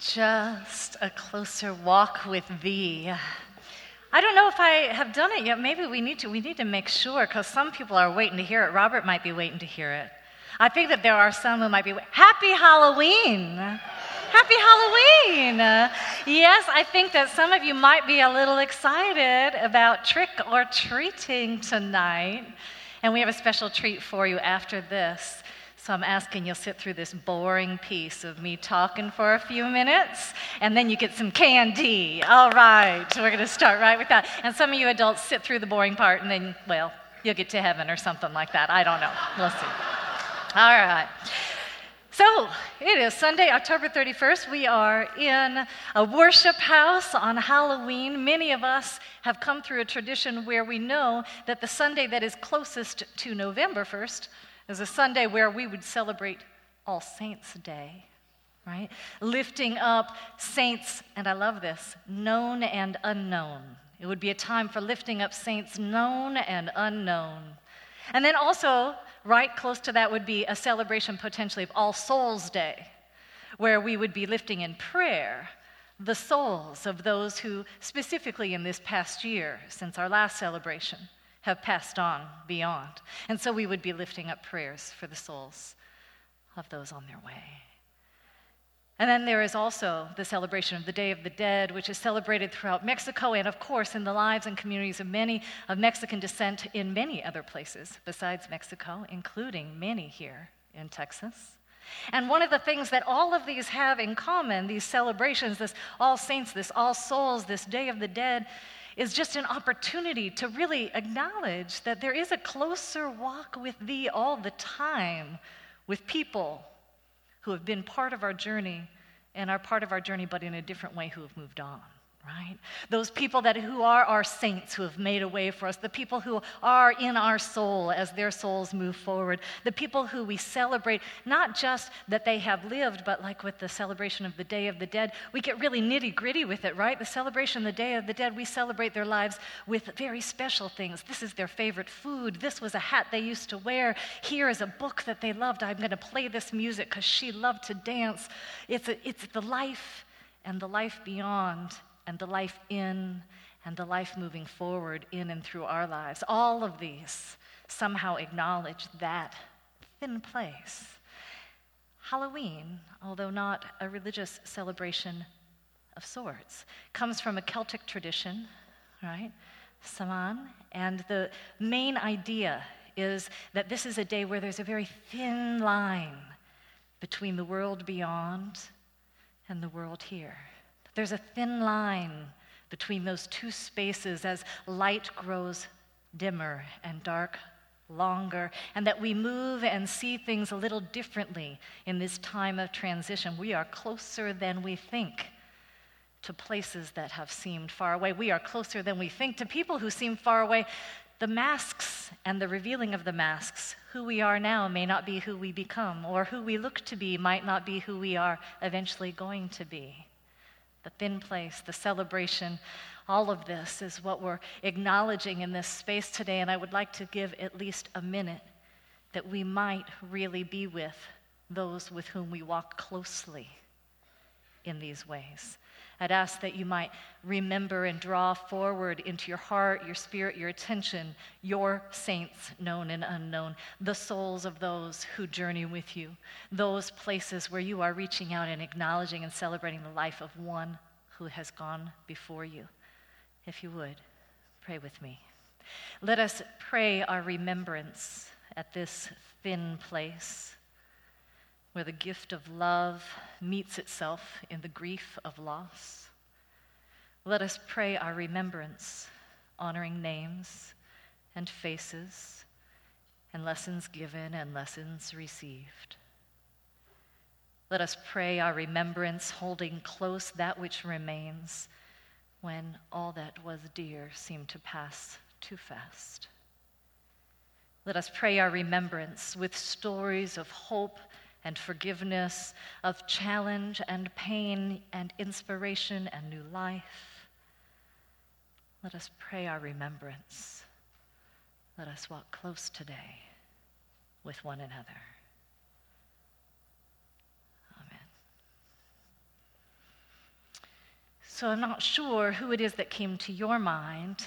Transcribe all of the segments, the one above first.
just a closer walk with thee. I don't know if I have done it yet. Maybe we need to. We need to make sure because some people are waiting to hear it. Robert might be waiting to hear it. I think that there are some who might be. Happy Halloween! Happy Halloween! yes, I think that some of you might be a little excited about trick or treating tonight. And we have a special treat for you after this. So I'm asking you'll sit through this boring piece of me talking for a few minutes, and then you get some candy. All right, we're going to start right with that. And some of you adults sit through the boring part, and then, well, you'll get to heaven or something like that. I don't know. We'll see. All right. So it is Sunday, October 31st. We are in a worship house on Halloween. Many of us have come through a tradition where we know that the Sunday that is closest to November 1st is a Sunday where we would celebrate All Saints' Day, right? Lifting up saints, and I love this, known and unknown. It would be a time for lifting up saints known and unknown. And then also, right close to that would be a celebration potentially of All Souls' Day, where we would be lifting in prayer the souls of those who, specifically in this past year, since our last celebration, have passed on beyond. And so we would be lifting up prayers for the souls of those on their way. And then there is also the celebration of the Day of the Dead, which is celebrated throughout Mexico and, of course, in the lives and communities of many of Mexican descent in many other places besides Mexico, including many here in Texas. And one of the things that all of these have in common, these celebrations, this All Saints, this All Souls, this Day of the Dead, is just an opportunity to really acknowledge that there is a closer walk with Thee all the time with people who have been part of our journey and are part of our journey, but in a different way who have moved on right? Those people that who are our saints who have made a way for us, the people who are in our soul as their souls move forward, the people who we celebrate, not just that they have lived, but like with the celebration of the Day of the Dead, we get really nitty gritty with it, right? The celebration of the Day of the Dead, we celebrate their lives with very special things. This is their favorite food. This was a hat they used to wear. Here is a book that they loved. I'm going to play this music because she loved to dance. It's, a, it's the life and the life beyond and the life in and the life moving forward in and through our lives. All of these somehow acknowledge that thin place. Halloween, although not a religious celebration of sorts, comes from a Celtic tradition, right? Samhain. And the main idea is that this is a day where there's a very thin line between the world beyond and the world here. There's a thin line between those two spaces as light grows dimmer and dark longer, and that we move and see things a little differently in this time of transition. We are closer than we think to places that have seemed far away. We are closer than we think to people who seem far away. The masks and the revealing of the masks, who we are now may not be who we become, or who we look to be might not be who we are eventually going to be the thin place, the celebration. All of this is what we're acknowledging in this space today. And I would like to give at least a minute that we might really be with those with whom we walk closely in these ways. I'd ask that you might remember and draw forward into your heart, your spirit, your attention, your saints, known and unknown, the souls of those who journey with you, those places where you are reaching out and acknowledging and celebrating the life of one who has gone before you. If you would, pray with me. Let us pray our remembrance at this thin place where the gift of love meets itself in the grief of loss. Let us pray our remembrance, honoring names and faces and lessons given and lessons received. Let us pray our remembrance, holding close that which remains when all that was dear seemed to pass too fast. Let us pray our remembrance with stories of hope and forgiveness, of challenge and pain and inspiration and new life. Let us pray our remembrance. Let us walk close today with one another. Amen. So I'm not sure who it is that came to your mind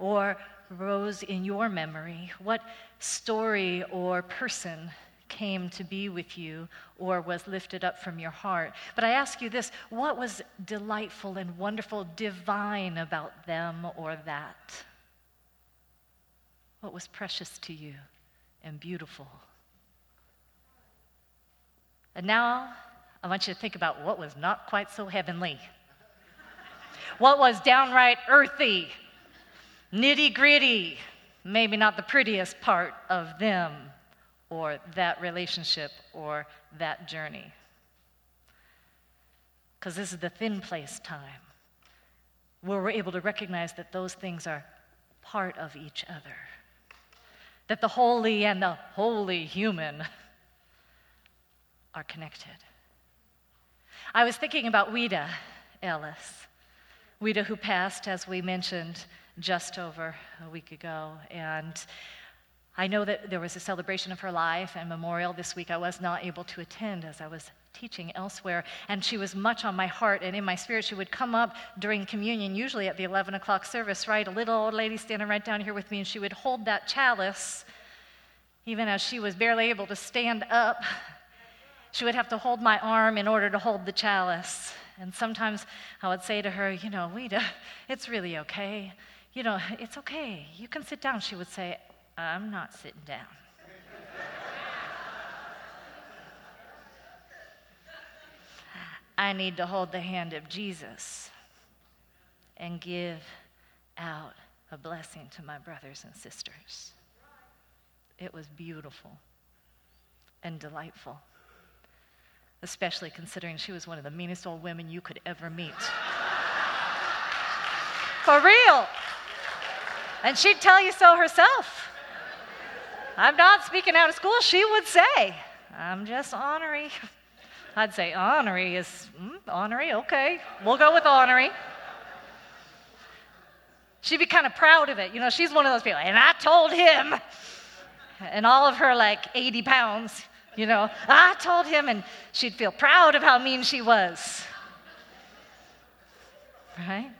or rose in your memory. What story or person came to be with you or was lifted up from your heart. But I ask you this what was delightful and wonderful, divine about them or that? What was precious to you and beautiful? And now I want you to think about what was not quite so heavenly. what was downright earthy, nitty gritty, maybe not the prettiest part of them or that relationship or that journey. Because this is the thin place time where we're able to recognize that those things are part of each other, that the holy and the holy human are connected. I was thinking about Ouida Ellis. Ouida, who passed, as we mentioned, just over a week ago. And I know that there was a celebration of her life and memorial this week. I was not able to attend as I was teaching elsewhere, and she was much on my heart and in my spirit. She would come up during communion, usually at the 11 o'clock service, right? A little old lady standing right down here with me, and she would hold that chalice, even as she was barely able to stand up. She would have to hold my arm in order to hold the chalice. And sometimes I would say to her, You know, Ouida, it's really okay. You know, it's okay. You can sit down. She would say, I'm not sitting down. I need to hold the hand of Jesus and give out a blessing to my brothers and sisters. It was beautiful and delightful, especially considering she was one of the meanest old women you could ever meet. For real. And she'd tell you so herself. I'm not speaking out of school, she would say. I'm just honorary. I'd say, honorary is, mm, honorary, okay. We'll go with honorary. She'd be kind of proud of it. You know, she's one of those people, and I told him, and all of her like 80 pounds, you know, I told him, and she'd feel proud of how mean she was. Right?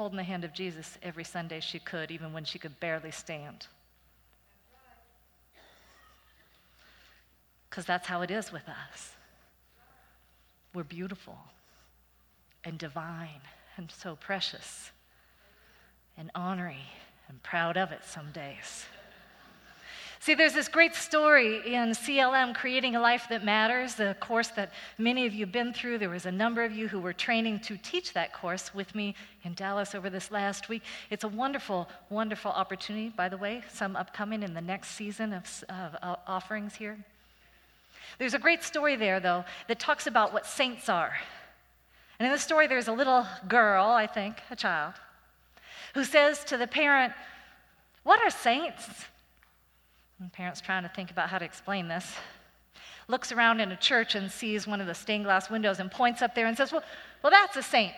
Holding the hand of Jesus every Sunday she could, even when she could barely stand. Because that's how it is with us. We're beautiful and divine and so precious and honoring and proud of it some days. See, there's this great story in CLM, Creating a Life That Matters, the course that many of you have been through. There was a number of you who were training to teach that course with me in Dallas over this last week. It's a wonderful, wonderful opportunity, by the way, some upcoming in the next season of, of uh, offerings here. There's a great story there, though, that talks about what saints are. And in the story, there's a little girl, I think, a child, who says to the parent, What are saints? Parents trying to think about how to explain this. Looks around in a church and sees one of the stained glass windows and points up there and says, Well, well that's a saint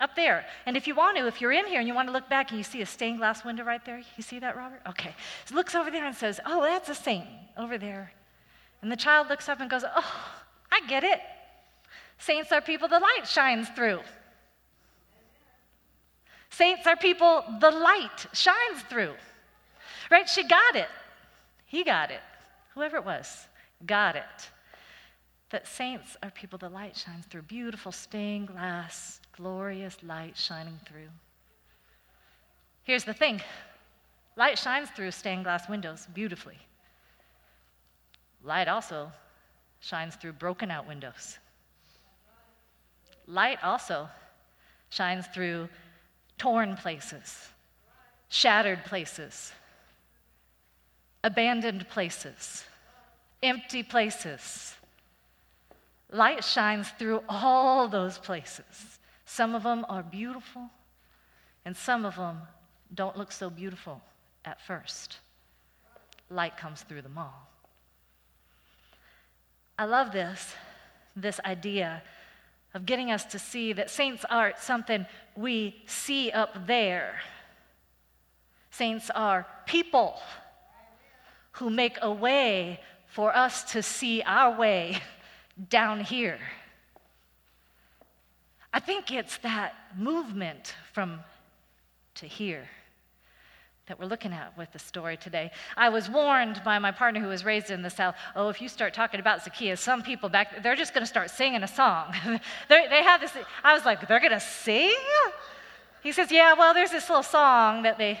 up there. And if you want to, if you're in here and you want to look back and you see a stained glass window right there, you see that, Robert? Okay. So looks over there and says, Oh, that's a saint over there. And the child looks up and goes, Oh, I get it. Saints are people the light shines through. Saints are people the light shines through. Right? She got it. He got it. Whoever it was got it. That saints are people the light shines through. Beautiful stained glass, glorious light shining through. Here's the thing light shines through stained glass windows beautifully. Light also shines through broken out windows. Light also shines through torn places, shattered places, abandoned places, empty places. Light shines through all those places. Some of them are beautiful, and some of them don't look so beautiful at first. Light comes through them all. I love this, this idea of getting us to see that saints aren't something we see up there. Saints are people who make a way for us to see our way down here. I think it's that movement from to here that we're looking at with the story today. I was warned by my partner who was raised in the South oh, if you start talking about Zacchaeus, some people back they're just going to start singing a song. they have this, I was like, they're going to sing? He says, yeah, well, there's this little song that they,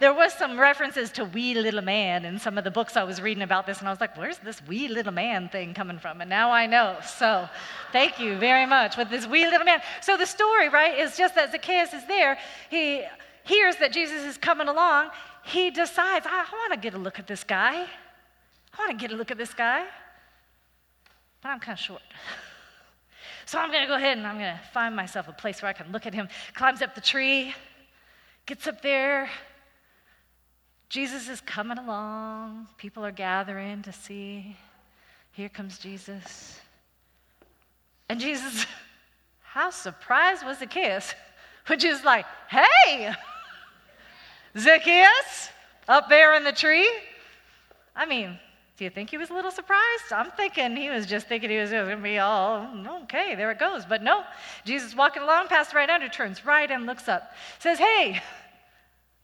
there was some references to wee little man in some of the books I was reading about this, and I was like, "Where's this wee little man thing coming from?" And now I know. So, thank you very much with this wee little man. So the story, right, is just that Zacchaeus is there. He hears that Jesus is coming along. He decides, "I want to get a look at this guy. I want to get a look at this guy." but I'm kind of short. So I'm going to go ahead and I'm going to find myself a place where I can look at him. Climbs up the tree, gets up there. Jesus is coming along. People are gathering to see. Here comes Jesus. And Jesus, how surprised was Zacchaeus, which is like, hey, Zacchaeus, up there in the tree. I mean, do you think he was a little surprised? I'm thinking he was just thinking he was going to be all, okay, there it goes. But no, Jesus walking along past right under, turns right and looks up, says, hey,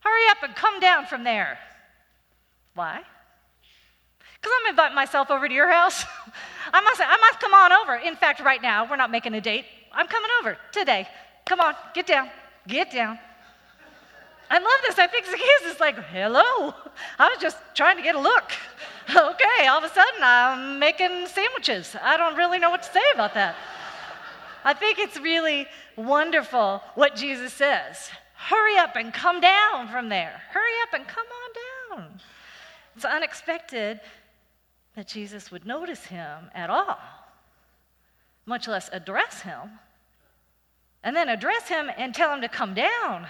hurry up and come down from there. Why? Because I'm inviting myself over to your house. I must, I must come on over. In fact, right now, we're not making a date. I'm coming over today. Come on, get down, get down. I love this. I think Zacchaeus is like, hello. I was just trying to get a look. okay, all of a sudden I'm making sandwiches. I don't really know what to say about that. I think it's really wonderful what Jesus says. Hurry up and come down from there. Hurry up and come on down. It's unexpected that Jesus would notice him at all, much less address him, and then address him and tell him to come down.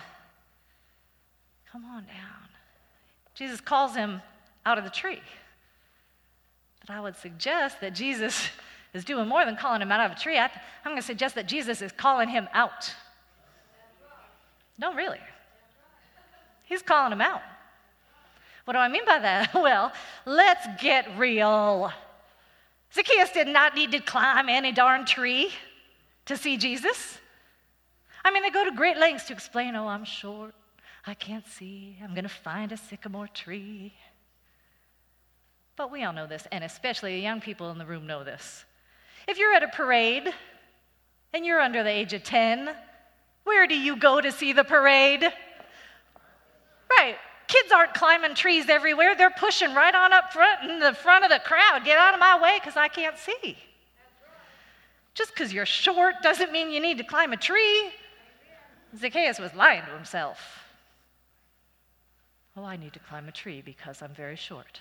Come on down. Jesus calls him out of the tree. But I would suggest that Jesus is doing more than calling him out of a tree. I, am going to suggest that Jesus is calling him out. No, really. He's calling him out. What do I mean by that? Well, let's get real. Zacchaeus did not need to climb any darn tree to see Jesus. I mean, they go to great lengths to explain, oh, I'm short, I can't see, I'm going to find a sycamore tree. But we all know this, and especially the young people in the room know this. If you're at a parade and you're under the age of 10, where do you go to see the parade? Right. Kids aren't climbing trees everywhere. They're pushing right on up front in the front of the crowd. Get out of my way because I can't see. Just because you're short doesn't mean you need to climb a tree. Zacchaeus was lying to himself. Oh, I need to climb a tree because I'm very short.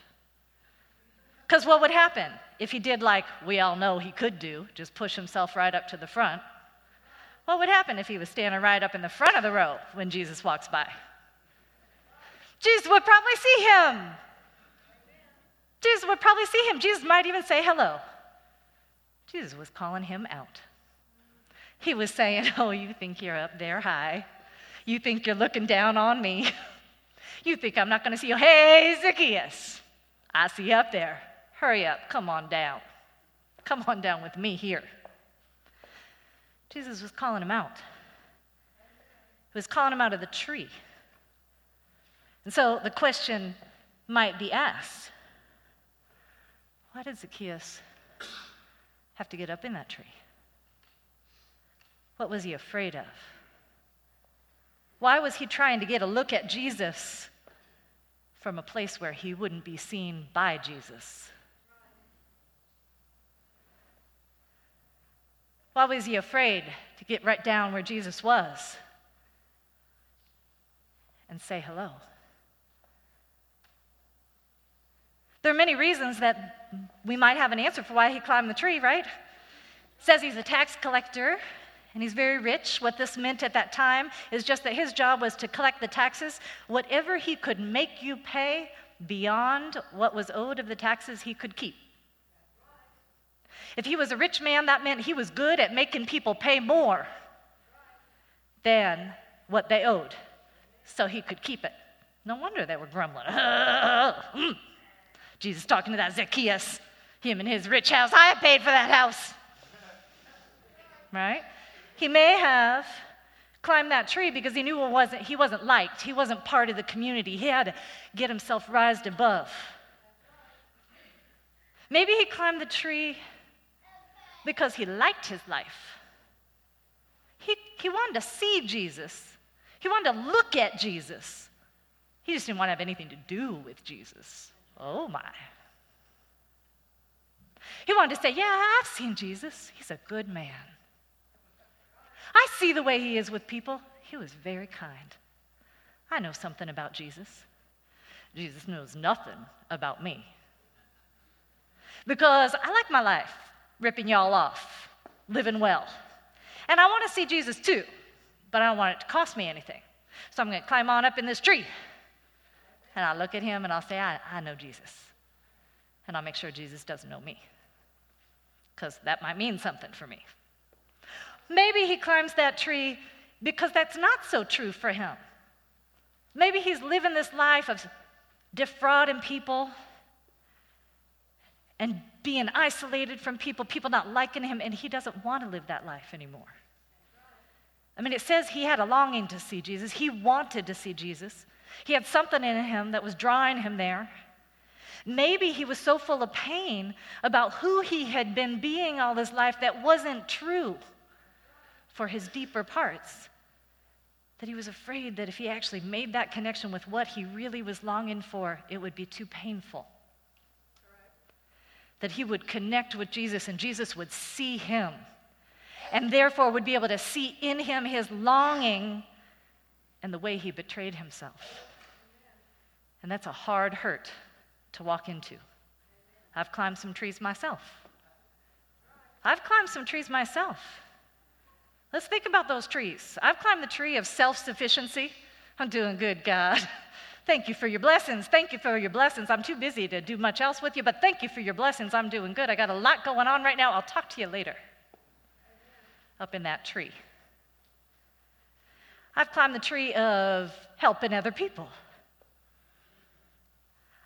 Because what would happen if he did like we all know he could do, just push himself right up to the front? What would happen if he was standing right up in the front of the row when Jesus walks by? Jesus would probably see him. Jesus would probably see him. Jesus might even say hello. Jesus was calling him out. He was saying, Oh, you think you're up there high. You think you're looking down on me. You think I'm not going to see you. Hey, Zacchaeus, I see you up there. Hurry up, come on down. Come on down with me here. Jesus was calling him out. He was calling him out of the tree. And so the question might be asked why did Zacchaeus have to get up in that tree? What was he afraid of? Why was he trying to get a look at Jesus from a place where he wouldn't be seen by Jesus? Why was he afraid to get right down where Jesus was and say hello? There are many reasons that we might have an answer for why he climbed the tree, right? It says he's a tax collector and he's very rich. What this meant at that time is just that his job was to collect the taxes. Whatever he could make you pay beyond what was owed of the taxes, he could keep. If he was a rich man, that meant he was good at making people pay more than what they owed, so he could keep it. No wonder they were grumbling. Hmm. Jesus talking to that Zacchaeus, him and his rich house. I paid for that house. Right? He may have climbed that tree because he knew it wasn't, he wasn't liked. He wasn't part of the community. He had to get himself raised above. Maybe he climbed the tree because he liked his life. He, he wanted to see Jesus, he wanted to look at Jesus. He just didn't want to have anything to do with Jesus. Oh my. He wanted to say, Yeah, I've seen Jesus. He's a good man. I see the way he is with people. He was very kind. I know something about Jesus. Jesus knows nothing about me. Because I like my life, ripping y'all off, living well. And I want to see Jesus too, but I don't want it to cost me anything. So I'm going to climb on up in this tree. And I'll look at him and I'll say, I, I know Jesus. And I'll make sure Jesus doesn't know me. Because that might mean something for me. Maybe he climbs that tree because that's not so true for him. Maybe he's living this life of defrauding people and being isolated from people, people not liking him, and he doesn't want to live that life anymore. I mean, it says he had a longing to see Jesus. He wanted to see Jesus. He had something in him that was drawing him there. Maybe he was so full of pain about who he had been being all his life that wasn't true for his deeper parts that he was afraid that if he actually made that connection with what he really was longing for, it would be too painful. That he would connect with Jesus and Jesus would see him and therefore would be able to see in him his longing and the way he betrayed himself. And that's a hard hurt to walk into. I've climbed some trees myself. I've climbed some trees myself. Let's think about those trees. I've climbed the tree of self sufficiency. I'm doing good, God. Thank you for your blessings. Thank you for your blessings. I'm too busy to do much else with you, but thank you for your blessings. I'm doing good. I got a lot going on right now. I'll talk to you later. Up in that tree. I've climbed the tree of helping other people.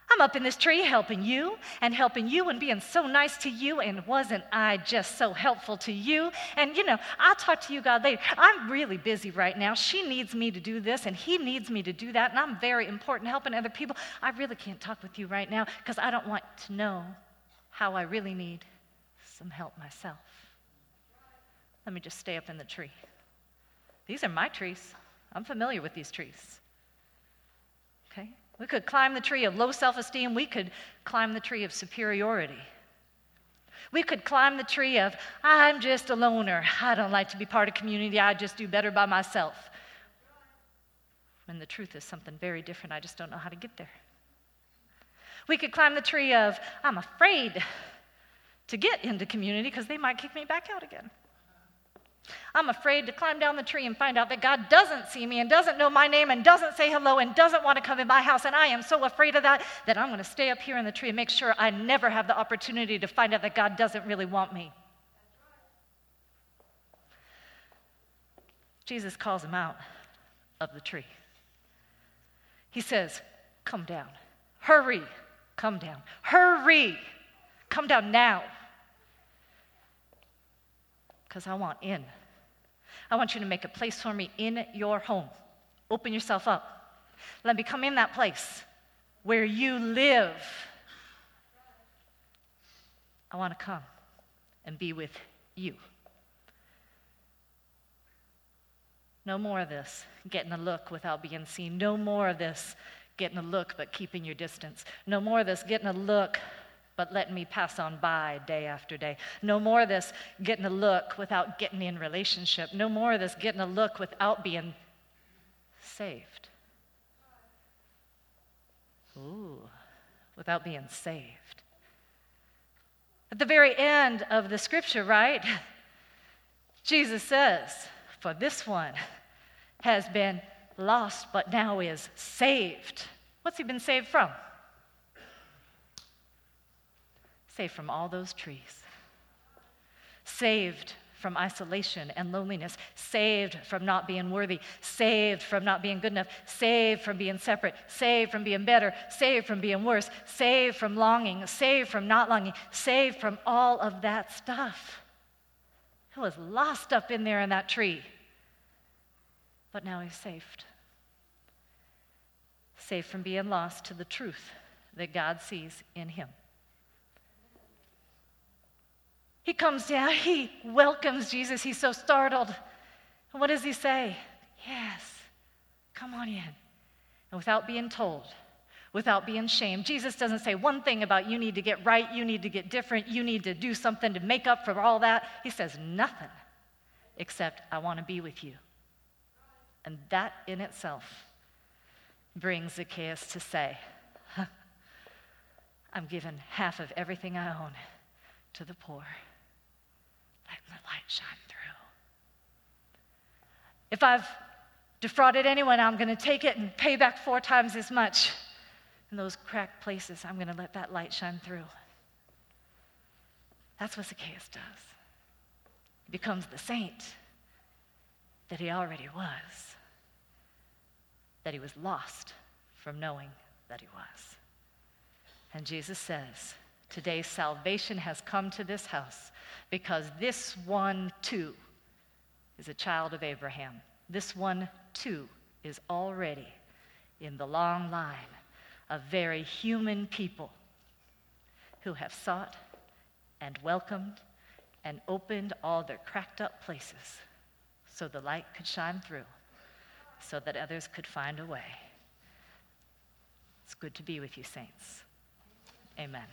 I'm up in this tree helping you and helping you and being so nice to you. And wasn't I just so helpful to you? And you know, I'll talk to you, God, later. I'm really busy right now. She needs me to do this and he needs me to do that. And I'm very important helping other people. I really can't talk with you right now because I don't want to know how I really need some help myself. Let me just stay up in the tree. These are my trees. I'm familiar with these trees. Okay? We could climb the tree of low self esteem. We could climb the tree of superiority. We could climb the tree of, I'm just a loner. I don't like to be part of community. I just do better by myself. When the truth is something very different. I just don't know how to get there. We could climb the tree of, I'm afraid to get into community because they might kick me back out again. I'm afraid to climb down the tree and find out that God doesn't see me and doesn't know my name and doesn't say hello and doesn't want to come in my house. And I am so afraid of that that I'm going to stay up here in the tree and make sure I never have the opportunity to find out that God doesn't really want me. Jesus calls him out of the tree. He says, Come down. Hurry. Come down. Hurry. Come down now because I want in. I want you to make a place for me in your home. Open yourself up. Let me come in that place where you live. I want to come and be with you. No more of this getting a look without being seen. No more of this getting a look but keeping your distance. No more of this getting a look but letting me pass on by day after day. No more of this getting a look without getting in relationship. No more of this getting a look without being saved. Ooh, without being saved. At the very end of the scripture, right? Jesus says, For this one has been lost, but now is saved. What's he been saved from? Saved from all those trees. Saved from isolation and loneliness, saved from not being worthy, saved from not being good enough, saved from being separate, saved from being better, saved from being worse, saved from longing, saved from not longing, saved from all of that stuff. He was lost up in there in that tree, but now he's saved. Saved from being lost to the truth that God sees in him. He comes down, he welcomes Jesus. He's so startled. And what does he say? Yes, come on in. And without being told, without being shamed, Jesus doesn't say one thing about you need to get right, you need to get different, you need to do something to make up for all that. He says nothing except, I want to be with you. And that in itself brings Zacchaeus to say, I'm giving half of everything I own to the poor. Let the light shine through. If I've defrauded anyone, I'm going to take it and pay back four times as much. In those cracked places, I'm going to let that light shine through. That's what Zacchaeus does. He becomes the saint that he already was, that he was lost from knowing that he was. And Jesus says, Today salvation has come to this house because this one too is a child of Abraham. This one too is already in the long line of very human people who have sought and welcomed and opened all their cracked up places so the light could shine through, so that others could find a way. It's good to be with you, saints. Amen.